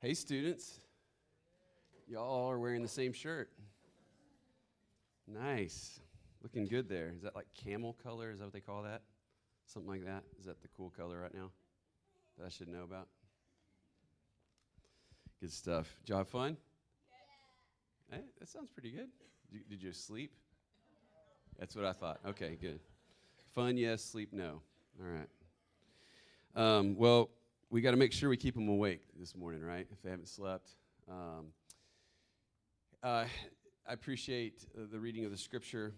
Hey, students. Y'all are wearing the same shirt. Nice. Looking good there. Is that like camel color? Is that what they call that? Something like that? Is that the cool color right now that I should know about? Good stuff. Did y'all have fun? Yeah. Hey, that sounds pretty good. Did you, did you sleep? That's what I thought. Okay, good. Fun, yes. Sleep, no. All right. Um, well, we got to make sure we keep them awake this morning, right? If they haven't slept. Um, uh, I appreciate uh, the reading of the scripture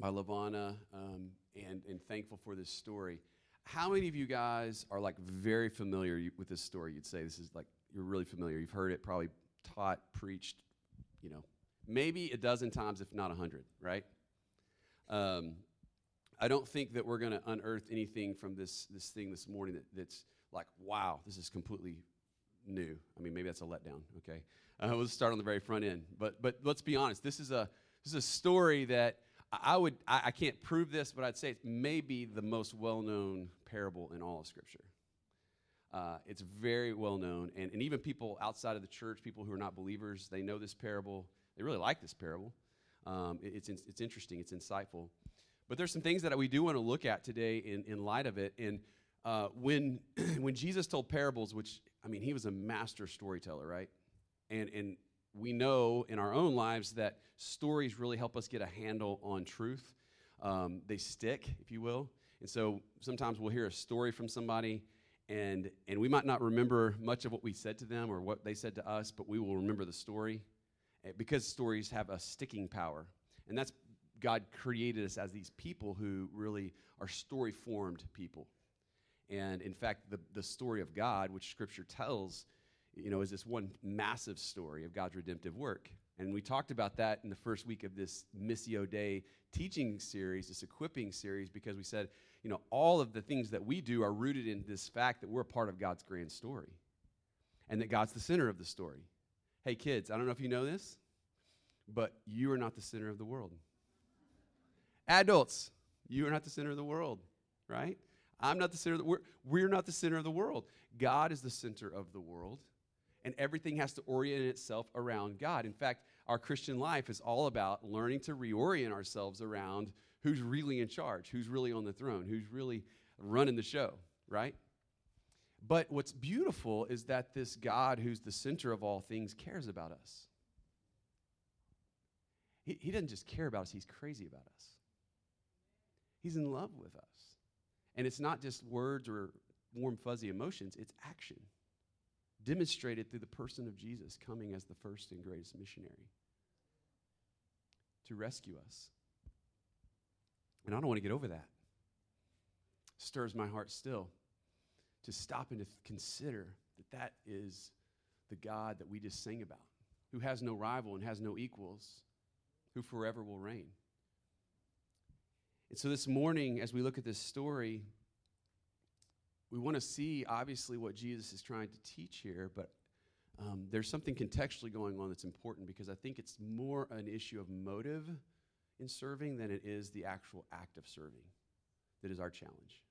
by Lavana um, and, and thankful for this story. How many of you guys are like very familiar with this story? You'd say this is like, you're really familiar. You've heard it probably taught, preached, you know, maybe a dozen times, if not a hundred, right? Um, I don't think that we're going to unearth anything from this, this thing this morning that, that's like, wow, this is completely new. I mean, maybe that's a letdown, okay? Uh, let's start on the very front end. But, but let's be honest, this is a, this is a story that I would, I, I can't prove this, but I'd say it's maybe the most well known parable in all of Scripture. Uh, it's very well known, and, and even people outside of the church, people who are not believers, they know this parable. They really like this parable. Um, it, it's, it's interesting, it's insightful. But there's some things that we do want to look at today in, in light of it. And uh, when, when Jesus told parables, which, I mean, he was a master storyteller, right? And, and we know in our own lives that stories really help us get a handle on truth. Um, they stick, if you will. And so sometimes we'll hear a story from somebody, and, and we might not remember much of what we said to them or what they said to us, but we will remember the story eh, because stories have a sticking power. And that's God created us as these people who really are story formed people. And in fact, the, the story of God, which Scripture tells, you know, is this one massive story of God's redemptive work. And we talked about that in the first week of this Missio Dei teaching series, this equipping series, because we said, you know, all of the things that we do are rooted in this fact that we're a part of God's grand story and that God's the center of the story. Hey, kids, I don't know if you know this, but you are not the center of the world. Adults, you are not the center of the world, right? I'm not the center of the we're, we're not the center of the world. God is the center of the world, and everything has to orient itself around God. In fact, our Christian life is all about learning to reorient ourselves around who's really in charge, who's really on the throne, who's really running the show, right? But what's beautiful is that this God, who's the center of all things, cares about us. He, he doesn't just care about us, he's crazy about us. He's in love with us. And it's not just words or warm, fuzzy emotions, it's action demonstrated through the person of Jesus coming as the first and greatest missionary to rescue us. And I don't want to get over that. Stirs my heart still to stop and to consider that that is the God that we just sing about, who has no rival and has no equals, who forever will reign. And so this morning, as we look at this story, we want to see obviously what Jesus is trying to teach here, but um, there's something contextually going on that's important because I think it's more an issue of motive in serving than it is the actual act of serving that is our challenge.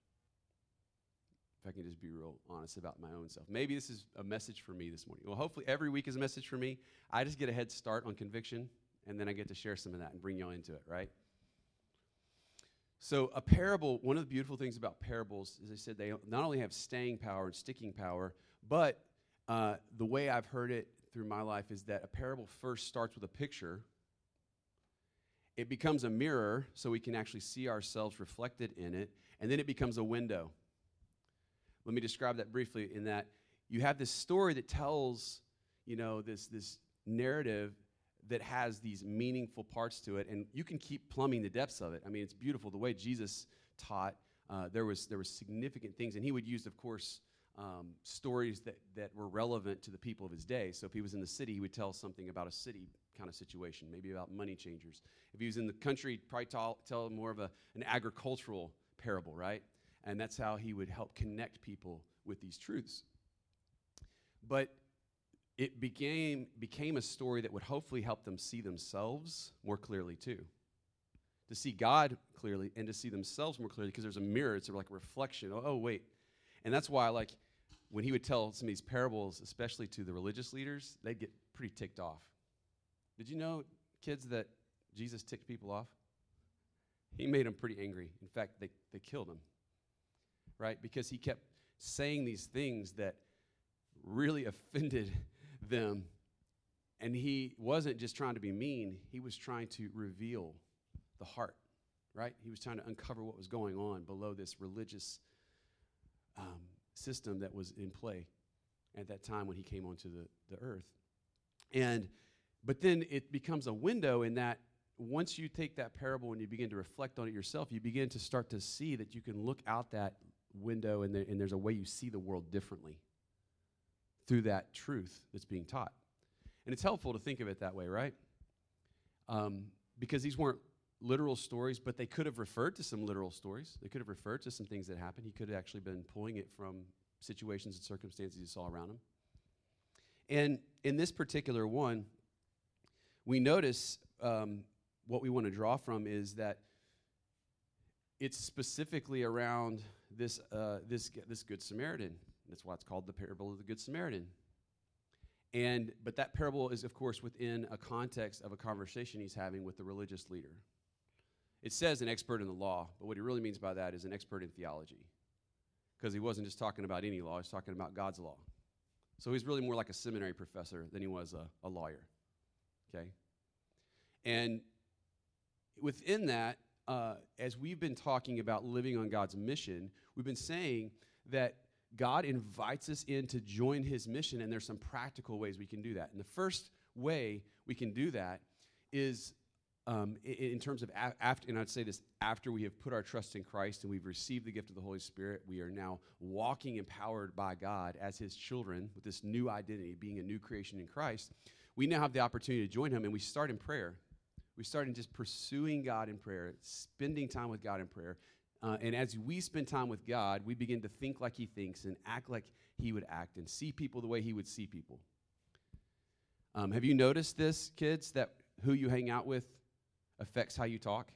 If I can just be real honest about my own self. Maybe this is a message for me this morning. Well, hopefully every week is a message for me. I just get a head start on conviction, and then I get to share some of that and bring y'all into it, right? So, a parable, one of the beautiful things about parables is I said they not only have staying power and sticking power, but uh, the way I've heard it through my life is that a parable first starts with a picture. It becomes a mirror so we can actually see ourselves reflected in it, and then it becomes a window. Let me describe that briefly in that you have this story that tells, you know, this, this narrative that has these meaningful parts to it, and you can keep plumbing the depths of it. I mean, it's beautiful the way Jesus taught. Uh, there was there was significant things, and he would use, of course, um, stories that that were relevant to the people of his day. So if he was in the city, he would tell something about a city kind of situation, maybe about money changers. If he was in the country, he'd probably tell, tell more of a, an agricultural parable, right? And that's how he would help connect people with these truths. But it became, became a story that would hopefully help them see themselves more clearly too to see god clearly and to see themselves more clearly because there's a mirror it's like a reflection oh, oh, wait and that's why like when he would tell some of these parables, especially to the religious leaders, they'd get pretty ticked off. Did you know, kids, that Jesus ticked people off? He made them pretty angry. In fact, they, they killed him, right? Because he kept saying these things that really offended them. And he wasn't just trying to be mean, he was trying to reveal the heart, right? He was trying to uncover what was going on below this religious um, system that was in play at that time when he came onto the, the earth. And but then it becomes a window in that once you take that parable and you begin to reflect on it yourself, you begin to start to see that you can look out that window and, the, and there's a way you see the world differently through that truth that's being taught. And it's helpful to think of it that way, right? Um, because these weren't literal stories, but they could have referred to some literal stories. They could have referred to some things that happened. He could have actually been pulling it from situations and circumstances he saw around him. And in this particular one, we notice um, what we want to draw from is that it's specifically around this, uh, this, this Good Samaritan. That's why it's called the parable of the Good Samaritan. And, but that parable is, of course, within a context of a conversation he's having with the religious leader. It says an expert in the law, but what he really means by that is an expert in theology. Because he wasn't just talking about any law, he's talking about God's law. So he's really more like a seminary professor than he was a, a lawyer. Okay? And within that, uh, as we've been talking about living on God's mission, we've been saying that God invites us in to join his mission, and there's some practical ways we can do that. And the first way we can do that is um, in, in, terms of after, and I'd say this after we have put our trust in Christ and we've received the gift of the Holy Spirit, we are now walking empowered by God as His children with this new identity, being a new creation in Christ. We now have the opportunity to join Him, and we start in prayer. We start in just pursuing God in prayer, spending time with God in prayer. Uh, and as we spend time with God, we begin to think like He thinks and act like He would act and see people the way He would see people. Um, have you noticed this, kids, that who you hang out with affects how you talk?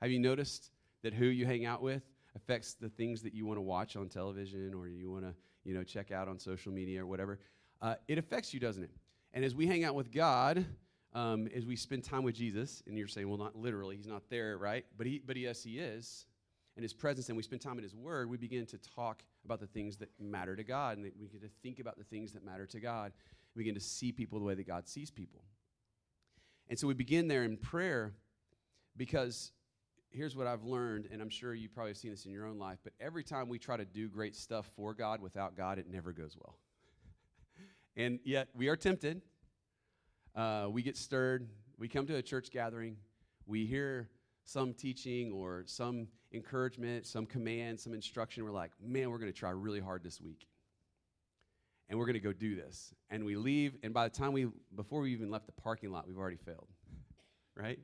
Have you noticed that who you hang out with affects the things that you want to watch on television or you want to, you know, check out on social media or whatever? Uh, it affects you, doesn't it? And as we hang out with God, um, as we spend time with Jesus, and you're saying, well, not literally, he's not there, right? But he, but yes, he is. And his presence, and we spend time in his word, we begin to talk about the things that matter to God, and we get to think about the things that matter to God. We begin to see people the way that God sees people. And so we begin there in prayer because here's what I've learned, and I'm sure you probably have seen this in your own life, but every time we try to do great stuff for God without God, it never goes well. and yet we are tempted. Uh, we get stirred. We come to a church gathering. We hear some teaching or some encouragement, some command, some instruction. We're like, man, we're going to try really hard this week and we're going to go do this. And we leave, and by the time we, before we even left the parking lot, we've already failed, right?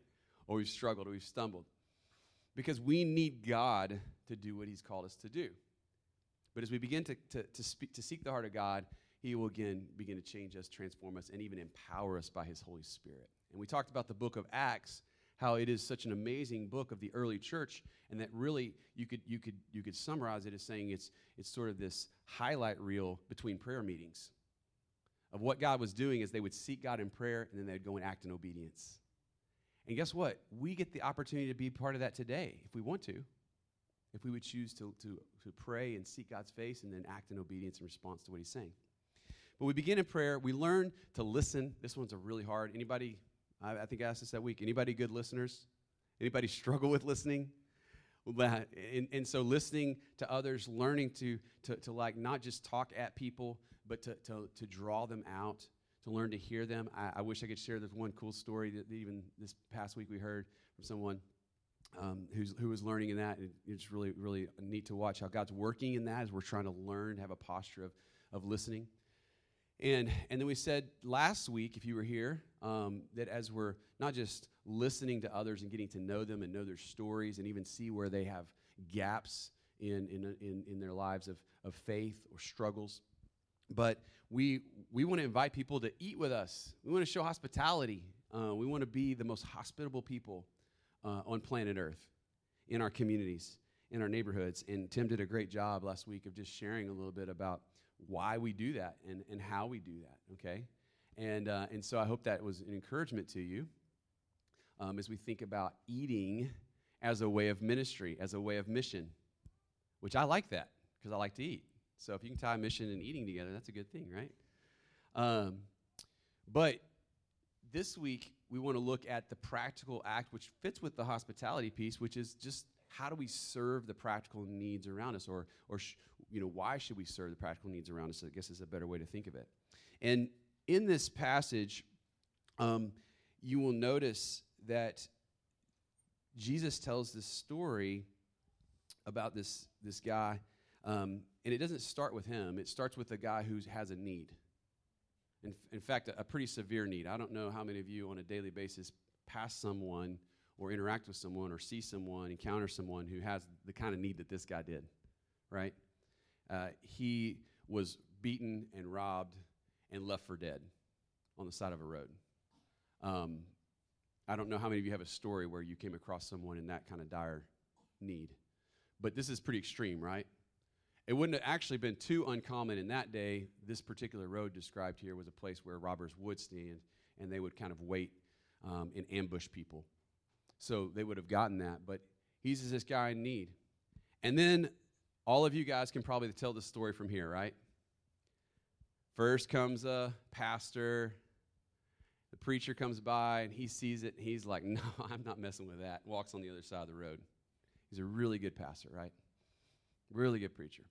Or we've struggled, or we've stumbled. Because we need God to do what He's called us to do. But as we begin to, to, to, speak, to seek the heart of God, He will again begin to change us, transform us, and even empower us by His Holy Spirit. And we talked about the book of Acts how it is such an amazing book of the early church and that really you could you could you could summarize it as saying it's it's sort of this highlight reel between prayer meetings of what God was doing as they would seek God in prayer and then they'd go and act in obedience. And guess what? We get the opportunity to be part of that today if we want to. If we would choose to, to, to pray and seek God's face and then act in obedience in response to what he's saying. We begin in prayer. We learn to listen. This one's a really hard. Anybody I, I think I asked this that week. Anybody good listeners? Anybody struggle with listening? And, and so listening to others, learning to, to, to like not just talk at people, but to, to, to draw them out, to learn to hear them. I, I wish I could share this one cool story that even this past week we heard from someone um, who's, who was learning in that. And it's really, really neat to watch how God's working in that as we're trying to learn, have a posture of, of listening. And, and then we said last week, if you were here, um, that as we're not just listening to others and getting to know them and know their stories and even see where they have gaps in, in, in, in their lives of, of faith or struggles, but we, we want to invite people to eat with us. We want to show hospitality. Uh, we want to be the most hospitable people uh, on planet Earth in our communities. in our neighborhoods. And Tim did a great job last week of just sharing a little bit about why we do that and, and how we do that, okay? And, uh, and so I hope that was an encouragement to you um, as we think about eating as a way of ministry, as a way of mission, which I like that because I like to eat. So if you can tie mission and eating together, that's a good thing, right? Um, but this week, we want to look at the practical act, which fits with the hospitality piece, which is just how do we serve the practical needs around us, or, or sh- you know, why should we serve the practical needs around us? I guess is a better way to think of it. And in this passage, um, you will notice that Jesus tells this story about this, this guy, um, and it doesn't start with him. It starts with a guy who has a need. In, in fact, a, a pretty severe need. I don't know how many of you on a daily basis pass someone or interact with someone or see someone, encounter someone who has the kind of need that this guy did, right? Uh, he was beaten and robbed and left for dead on the side of a road. Um, I don't know how many of you have a story where you came across someone in that kind of dire need, but this is pretty extreme, right? It wouldn't have actually been too uncommon in that day. This particular road described here was a place where robbers would stand and they would kind of wait um, and ambush people. So they would have gotten that. But he's this guy in need. And then all of you guys can probably tell the story from here, right? First comes a pastor. The preacher comes by and he sees it and he's like, No, I'm not messing with that. Walks on the other side of the road. He's a really good pastor, right? Really good preacher.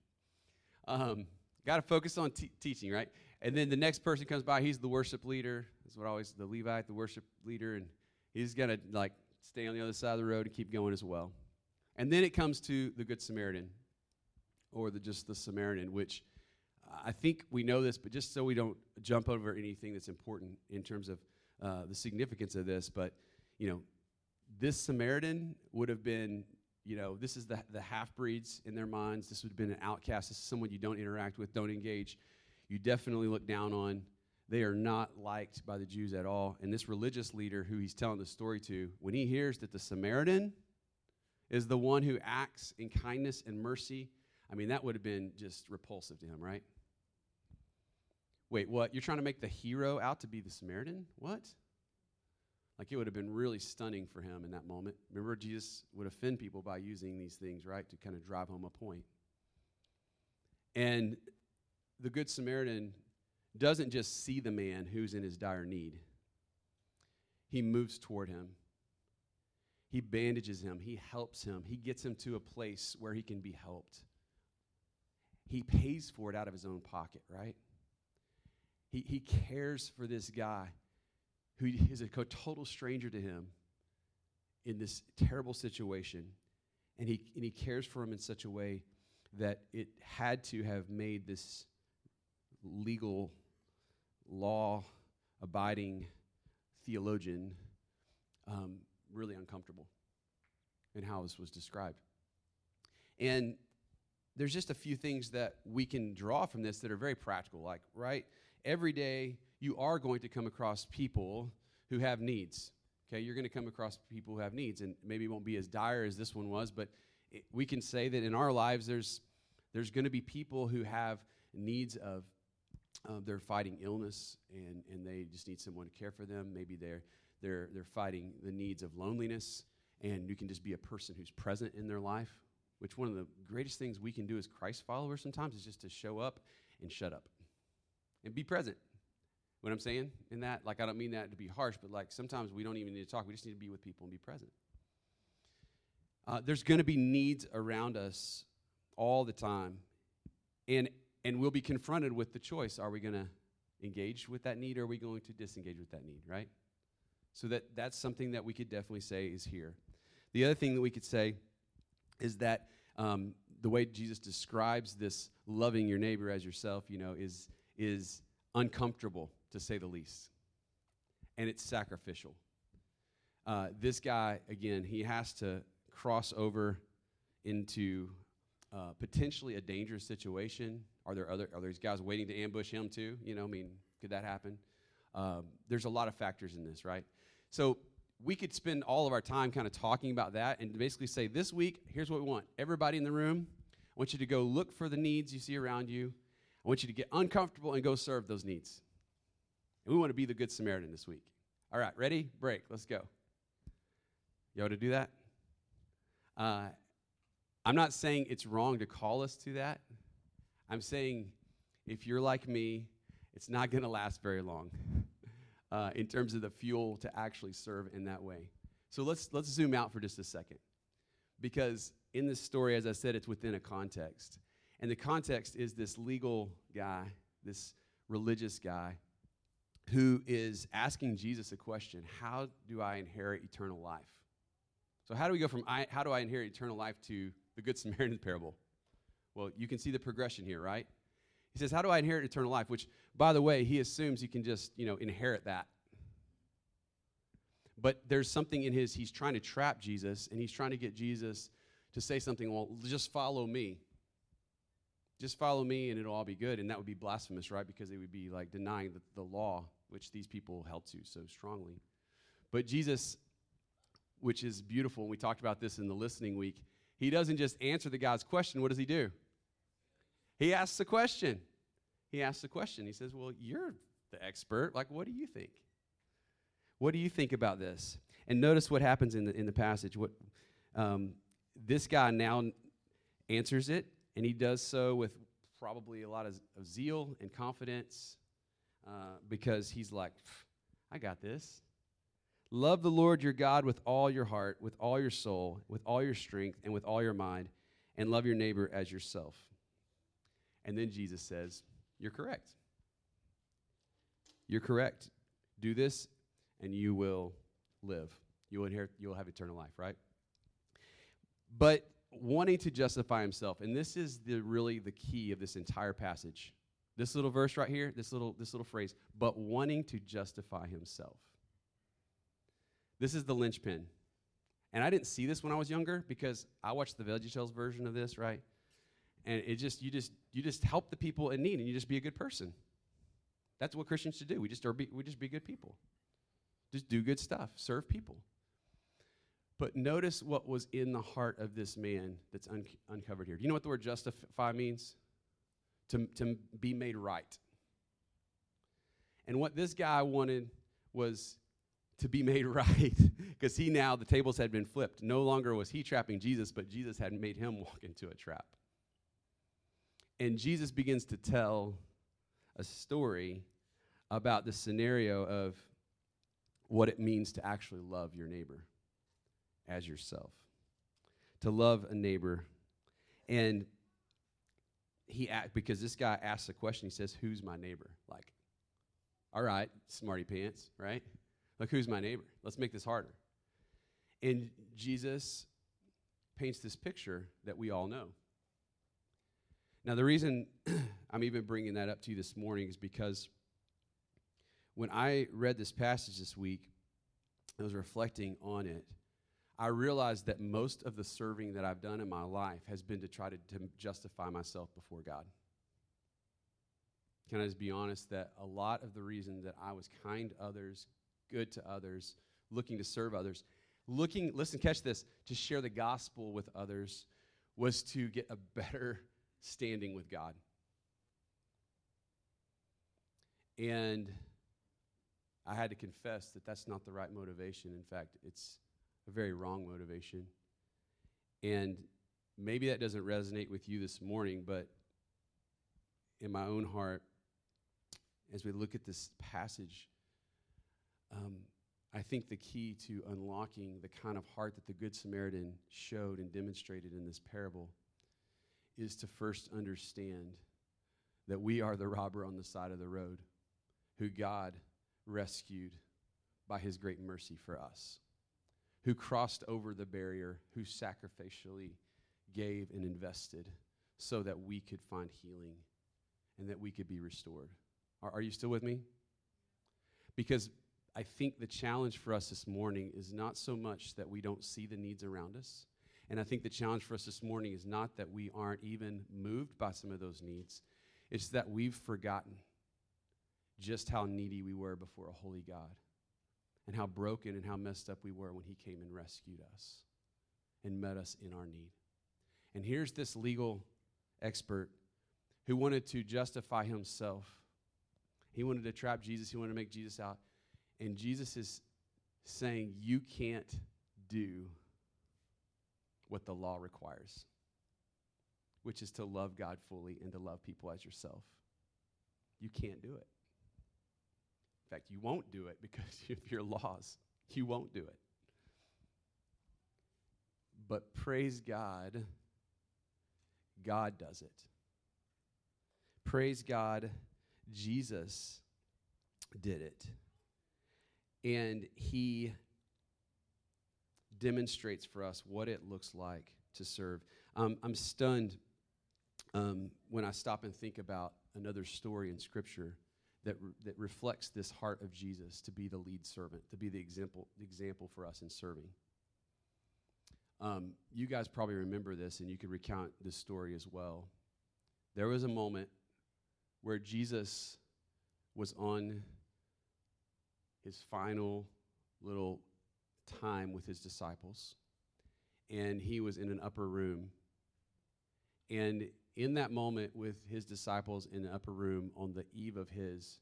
Um, Got to focus on teaching, right? And then the next person comes by. He's the worship leader. That's what always the Levite, the worship leader, and he's gonna like stay on the other side of the road and keep going as well. And then it comes to the Good Samaritan, or the just the Samaritan, which I think we know this, but just so we don't jump over anything that's important in terms of uh, the significance of this, but you know, this Samaritan would have been you know, this is the, the half breeds in their minds. This would have been an outcast. This is someone you don't interact with, don't engage. You definitely look down on. They are not liked by the Jews at all. And this religious leader who he's telling the story to, when he hears that the Samaritan is the one who acts in kindness and mercy, I mean, that would have been just repulsive to him, right? Wait, what? You're trying to make the hero out to be the Samaritan? What? Like it would have been really stunning for him in that moment. Remember, Jesus would offend people by using these things, right, to kind of drive home a point. And the Good Samaritan doesn't just see the man who's in his dire need, he moves toward him. He bandages him, he helps him, he gets him to a place where he can be helped. He pays for it out of his own pocket, right? He, he cares for this guy who is a total stranger to him in this terrible situation. And he, and he cares for him in such a way that it had to have made this legal, law abiding theologian um, really uncomfortable in how this was described. And there's just a few things that we can draw from this that are very practical. Like, right, every day you are going to come across people who have needs. Okay, you're going to come across people who have needs, and maybe it won't be as dire as this one was, but it, we can say that in our lives, there's there's going to be people who have needs of uh, they're fighting illness and, and they just need someone to care for them. Maybe they're they're they're fighting the needs of loneliness, and you can just be a person who's present in their life. Which one of the greatest things we can do as Christ followers sometimes is just to show up and shut up and be present what I'm saying in that? Like, I don't mean that to be harsh, but like sometimes we don't even need to talk. We just need to be with people and be present. Uh, there's going to be needs around us all the time. And, and we'll be confronted with the choice are we going to engage with that need or are we going to disengage with that need, right? So that, that's something that we could definitely say is here. The other thing that we could say is that um, the way Jesus describes this loving your neighbor as yourself, you know, is, is uncomfortable to say the least. And it's sacrificial. Uh, this guy, again, he has to cross over into uh, potentially a dangerous situation. Are there other are these guys waiting to ambush him too? You know, I mean, could that happen? Um, there's a lot of factors in this, right? So we could spend all of our time kind of talking about that and basically say, this week, here's what we want. Everybody in the room, I want you to go look for the needs you see around you. I want you to get uncomfortable and go serve those needs. And we want to be the Good Samaritan this week. All right, ready? Break. Let's go. You want to do that? Uh, I'm not saying it's wrong to call us to that. I'm saying if you're like me, it's not going to last very long uh, in terms of the fuel to actually serve in that way. So let's, let's zoom out for just a second. Because in this story, as I said, it's within a context. And the context is this legal guy, this religious guy, who is asking Jesus a question How do I inherit eternal life? So, how do we go from I, how do I inherit eternal life to the Good Samaritan parable? Well, you can see the progression here, right? He says, How do I inherit eternal life? Which, by the way, he assumes you can just, you know, inherit that. But there's something in his, he's trying to trap Jesus, and he's trying to get Jesus to say something, well, just follow me. Just follow me and it'll all be good. And that would be blasphemous, right? Because it would be like denying the, the law, which these people held to so strongly. But Jesus, which is beautiful, and we talked about this in the listening week, he doesn't just answer the guy's question. What does he do? He asks a question. He asks a question. He says, Well, you're the expert. Like, what do you think? What do you think about this? And notice what happens in the, in the passage. What um, this guy now answers it, and he does so with probably a lot of, of zeal and confidence uh, because he's like, I got this. Love the Lord your God with all your heart, with all your soul, with all your strength, and with all your mind, and love your neighbor as yourself. And then Jesus says, You're correct. You're correct. Do this, and you will live. You will inherit, you will have eternal life, right? But wanting to justify himself, and this is the really the key of this entire passage. This little verse right here, this little this little phrase, but wanting to justify himself. This is the linchpin. And I didn't see this when I was younger because I watched the VeggieTales version of this, right? And it just you just you just help the people in need and you just be a good person. That's what Christians should do. We just be, we just be good people. Just do good stuff, serve people. But notice what was in the heart of this man that's un- uncovered here. Do you know what the word justify means? To, to be made right. And what this guy wanted was to be made right because he now, the tables had been flipped. No longer was he trapping Jesus, but Jesus had made him walk into a trap. And Jesus begins to tell a story about the scenario of what it means to actually love your neighbor as yourself. To love a neighbor. And he asked, because this guy asks a question, he says, Who's my neighbor? Like, all right, smarty pants, right? Like, who's my neighbor? Let's make this harder. And Jesus paints this picture that we all know. Now, the reason I'm even bringing that up to you this morning is because when I read this passage this week, I was reflecting on it. I realized that most of the serving that I've done in my life has been to try to, to justify myself before God. Can I just be honest that a lot of the reason that I was kind to others, good to others, looking to serve others, looking, listen, catch this, to share the gospel with others was to get a better standing with God. And I had to confess that that's not the right motivation. In fact, it's a very wrong motivation. And maybe that doesn't resonate with you this morning, but in my own heart, as we look at this passage, um, I think the key to unlocking the kind of heart that the Good Samaritan showed and demonstrated in this parable is to first understand that we are the robber on the side of the road who God rescued by his great mercy for us who crossed over the barrier, who sacrificially gave and invested so that we could find healing and that we could be restored. Are, are, you still with me? Because I think the challenge for us this morning is not so much that we don't see the needs around us. And I think the challenge for us this morning is not that we aren't even moved by some of those needs, it's that we've forgotten just how needy we were before a holy God and how broken and how messed up we were when he came and rescued us and met us in our need. And here's this legal expert who wanted to justify himself. He wanted to trap Jesus, he wanted to make Jesus out. And Jesus is saying, You can't do what the law requires, which is to love God fully and to love people as yourself. You can't do it. In fact, you won't do it because of your laws. You won't do it. But praise God, God does it. Praise God, Jesus did it. And he demonstrates for us what it looks like to serve. Um, I'm stunned um, when I stop and think about another story in Scripture that, re- that reflects this heart of Jesus to be the lead servant, to be the example, example for us in serving. Um, you guys probably remember this, and you could recount this story as well. There was a moment where Jesus was on his final little time with his disciples, and he was in an upper room. And in that moment with his disciples in the upper room on the eve of his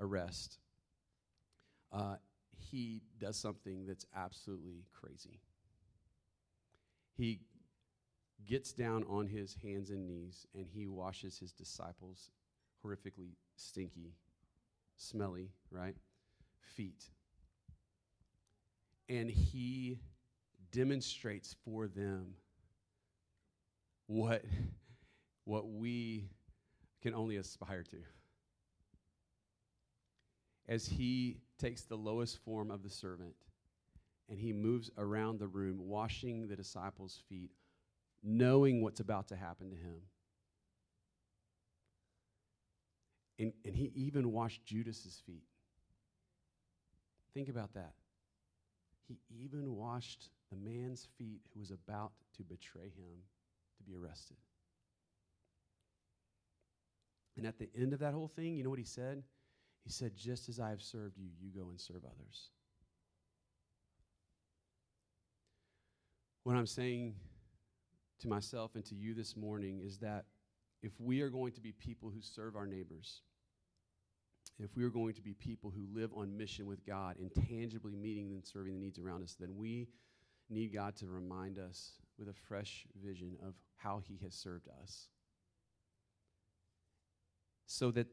arrest, uh, he does something that's absolutely crazy. He gets down on his hands and knees and he washes his disciples' horrifically stinky, smelly, right? Feet. And he demonstrates for them what what we can only aspire to. As he takes the lowest form of the servant and he moves around the room, washing the disciples' feet, knowing what's about to happen to him. And, and he even washed Judas's feet. Think about that. He even washed the man's feet who was about to betray him to be arrested. And at the end of that whole thing, you know what he said? He said, Just as I have served you, you go and serve others. What I'm saying to myself and to you this morning is that if we are going to be people who serve our neighbors, if we are going to be people who live on mission with God and tangibly meeting and serving the needs around us, then we need God to remind us with a fresh vision of how He has served us so that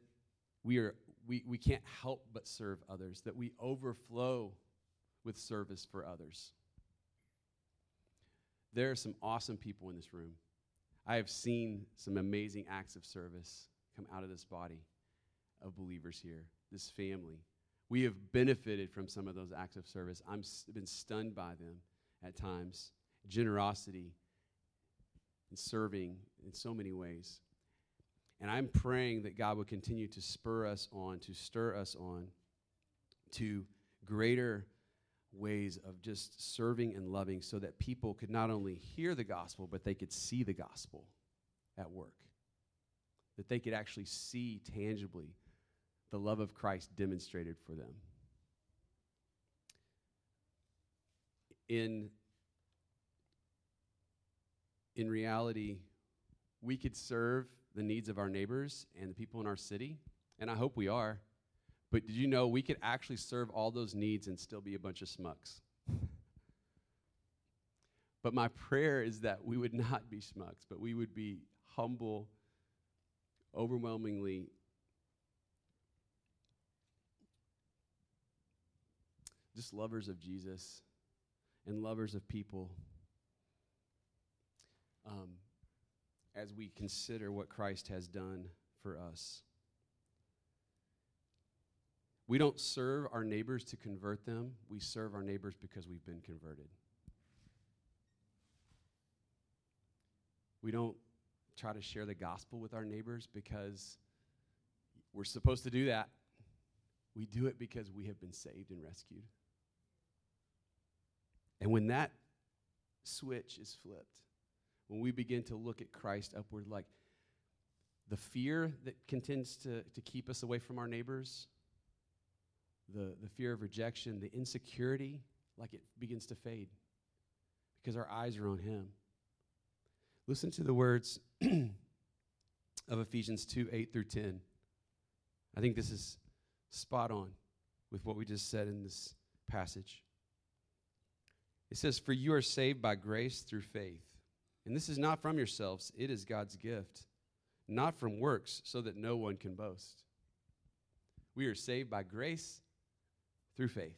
we, are, we, we can't help but serve others, that we overflow with service for others. There are some awesome people in this room. I have seen some amazing acts of service come out of this body of believers here, this family. We have benefited from some of those acts of service. I've been stunned by them at times. Generosity and serving in so many ways. And I'm praying that God would continue to spur us on, to stir us on to greater ways of just serving and loving so that people could not only hear the gospel, but they could see the gospel at work. That they could actually see tangibly the love of Christ demonstrated for them. In, in reality, we could serve the needs of our neighbors and the people in our city, and I hope we are. But did you know we could actually serve all those needs and still be a bunch of smucks? but my prayer is that we would not be smucks, but we would be humble, overwhelmingly just lovers of Jesus and lovers of people. Um, as we consider what Christ has done for us. We don't serve our neighbors to convert them, we serve our neighbors because we've been converted. We don't try to share the gospel with our neighbors because we're supposed to do that. We do it because we have been saved and rescued. And when that switch is flipped, when we begin to look at Christ upward, like the fear that contends to, to keep us away from our neighbors the, the fear of rejection, the insecurity, like it begins to fade because our eyes are on Him. Listen to the words of Ephesians 2 8 through 10. I think this is spot on with what we just said in this passage. It says, For you are saved by grace through faith. And this is not from yourselves, it is God's gift, not from works, so that no one can boast. We are saved by grace through faith.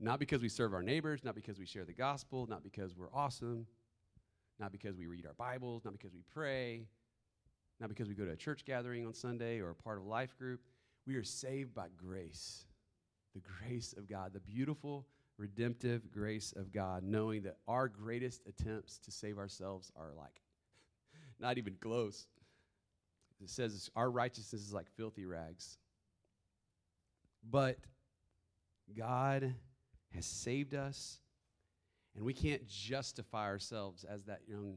Not because we serve our neighbors, not because we share the gospel, not because we're awesome, not because we read our Bibles, not because we pray, not because we go to a church gathering on Sunday or a part of a life group. We are saved by grace, the grace of God, the beautiful, redemptive grace of God, knowing that our greatest attempts to save ourselves are like not even close. It says our righteousness is like filthy rags. But God has saved us, and we can't justify ourselves as that young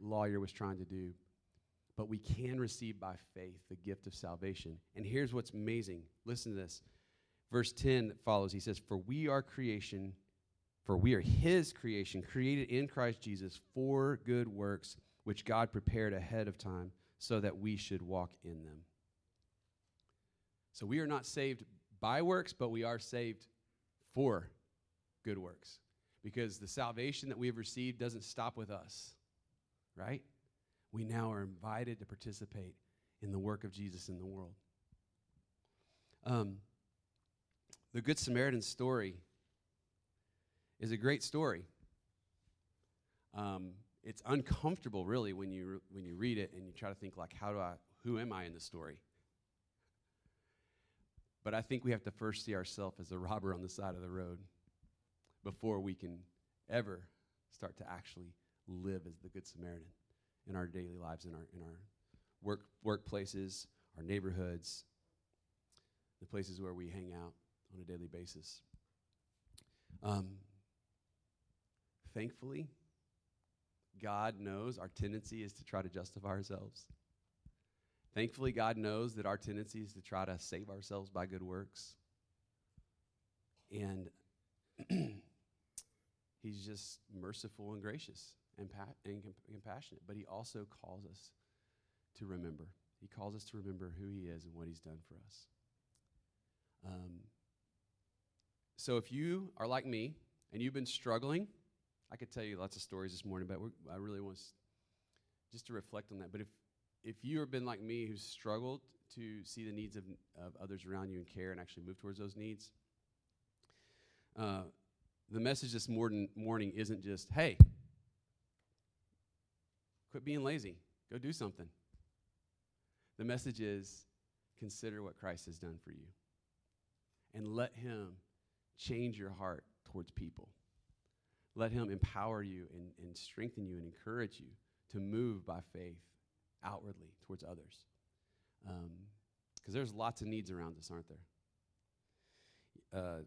lawyer was trying to do. But we can receive by faith the gift of salvation. And here's what's amazing. Listen to this. Verse 10 that follows, he says, For we are creation, for we are his creation, created in Christ Jesus for good works, which God prepared ahead of time so that we should walk in them. So we are not saved by works, but we are saved for good works. Because the salvation that we have received doesn't stop with us, right? We now are invited to participate in the work of Jesus in the world. Um, the Good Samaritan story is a great story. Um, it's uncomfortable, really, when you, when you read it and you try to think, like, how do I, who am I in the story? But I think we have to first see ourselves as a robber on the side of the road before we can ever start to actually live as the Good Samaritan in our daily lives, in our, in our work, workplaces, our neighborhoods, the places where we hang out on a daily basis. Um, thankfully, God knows our tendency is to try to justify ourselves. Thankfully, God knows that our tendency is to try to save ourselves by good works. And He's just merciful and gracious and, pa- and comp- compassionate. But He also calls us to remember. He calls us to remember who He is and what He's done for us. Um, so if you are like me and you've been struggling, I could tell you lots of stories this morning, but I really want just to reflect on that. But if if you have been like me who's struggled to see the needs of, of others around you and care and actually move towards those needs, uh, the message this morning, morning isn't just, hey, quit being lazy, go do something. The message is, consider what Christ has done for you and let Him change your heart towards people. Let Him empower you and, and strengthen you and encourage you to move by faith outwardly towards others. Because um, there's lots of needs around us, aren't there? Uh,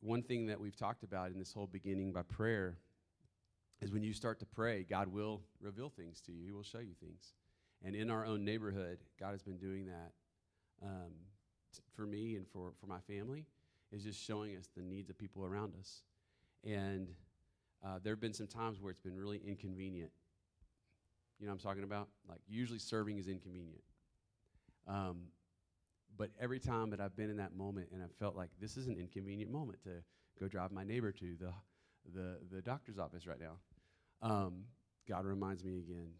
one thing that we've talked about in this whole beginning by prayer is when you start to pray, God will reveal things to you. He will show you things. And in our own neighborhood, God has been doing that um, t- for me and for, for my family, is just showing us the needs of people around us. And uh, there have been some times where it's been really inconvenient you know what I'm talking about? Like, usually serving is inconvenient. Um, but every time that I've been in that moment and I've felt like this is an inconvenient moment to go drive my neighbor to the, the, the doctor's office right now, um, God reminds me again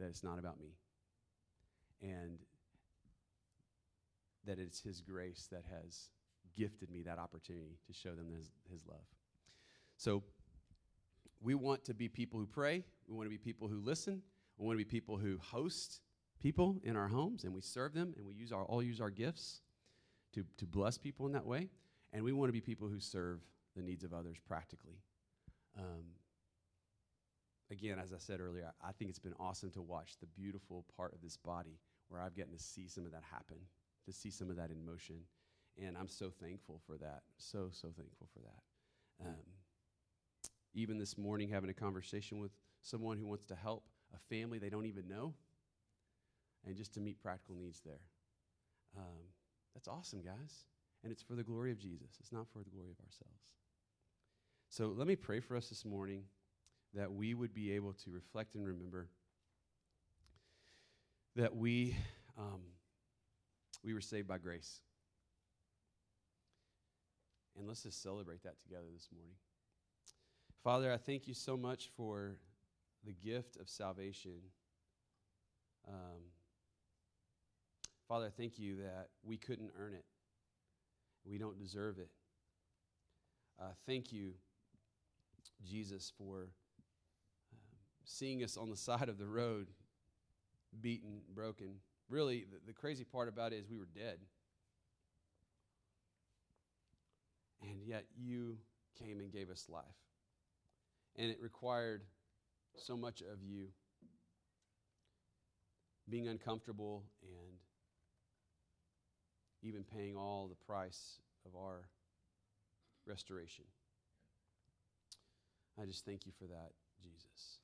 that it's not about me. And that it's His grace that has gifted me that opportunity to show them his, his love. So we want to be people who pray, we want to be people who listen, we want to be people who host people in our homes and we serve them and we use our all use our gifts to, to bless people in that way. And we want to be people who serve the needs of others practically. Um, again, as I said earlier, I think it's been awesome to watch the beautiful part of this body where I've gotten to see some of that happen, to see some of that in motion. And I'm so thankful for that. So, so thankful for that. Um, even this morning, having a conversation with someone who wants to help a family they don't even know, and just to meet practical needs there. Um, That's awesome, guys. And it's for the glory of Jesus, it's not for the glory of ourselves. So let me pray for us this morning that we would be able to reflect and remember that we, um, we were saved by grace. And let's just celebrate that together this morning. Father, I thank you so much for the gift of salvation. Um, Father, I thank you that we couldn't earn it. We don't deserve it. Uh, thank you, Jesus, for um, seeing us on the side of the road, beaten, broken. Really, the, the crazy part about it is we were dead. And yet you came and gave us life. And it required so much of you being uncomfortable and even paying all the price of our restoration. I just thank you for that, Jesus.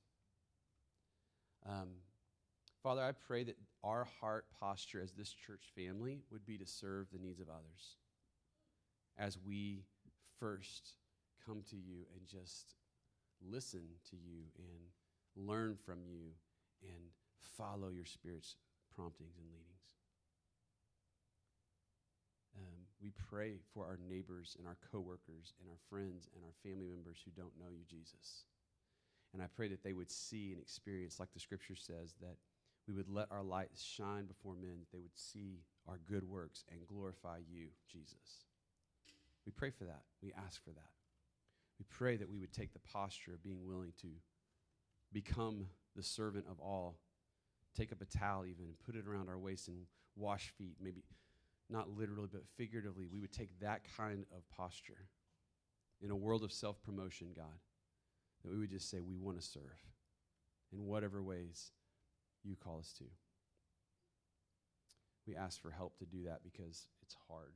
Um, Father, I pray that our heart posture as this church family would be to serve the needs of others as we first come to you and just listen to you and learn from you and follow your Spirit's promptings and leadings. Um, we pray for our neighbors and our coworkers and our friends and our family members who don't know you, Jesus. And I pray that they would see and experience, like the scripture says, that we would let our light shine before men, that they would see our good works and glorify you, Jesus. We pray for that. We ask for that. We pray that we would take the posture of being willing to become the servant of all, take up a towel even and put it around our waist and wash feet, maybe not literally, but figuratively. We would take that kind of posture in a world of self promotion, God, that we would just say, We want to serve in whatever ways you call us to. We ask for help to do that because it's hard.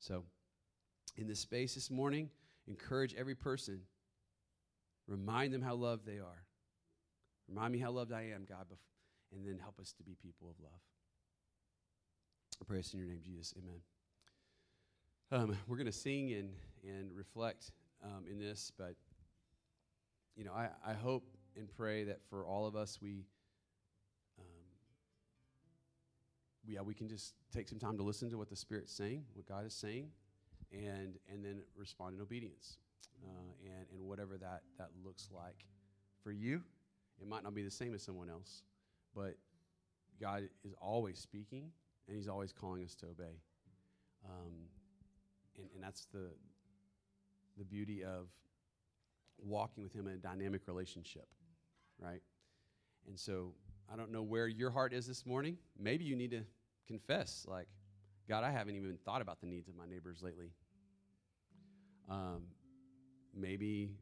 So, in this space this morning, encourage every person. Remind them how loved they are. Remind me how loved I am, God, and then help us to be people of love. I pray this in your name, Jesus. Amen. Um, we're going to sing and, and reflect um, in this, but you know, I, I hope and pray that for all of us, we, yeah, we can just take some time to listen to what the Spirit's saying, what God is saying, and and then respond in obedience, uh, and and whatever that that looks like for you. It might not be the same as someone else, but God is always speaking, and He's always calling us to obey. Um, and, and that's the the beauty of walking with Him in a dynamic relationship, right? And so I don't know where your heart is this morning. Maybe you need to confess, like, God, I haven't even thought about the needs of my neighbors lately. Um, maybe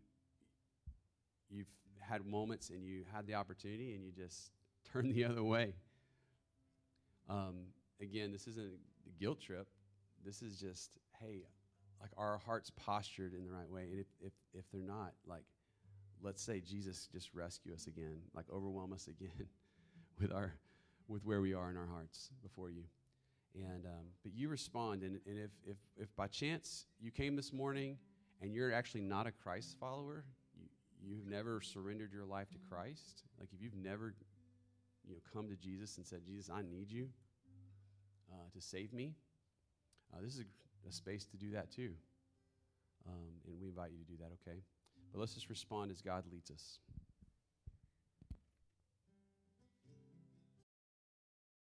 you've had moments and you had the opportunity and you just turned the other way. Um, again, this isn't a guilt trip. This is just, hey, like our hearts postured in the right way. And if, if, if they're not, like, let's say Jesus just rescue us again, like overwhelm us again with our with where we are in our hearts before you. And um, but you respond, and, and if, if if by chance you came this morning and you're actually not a Christ follower, you, you've never surrendered your life to Christ. Like if you've never, you know, come to Jesus and said, Jesus, I need you uh, to save me. Uh, this is a, a, space to do that too, um, and we invite you to do that. Okay, but let's just respond as God leads us.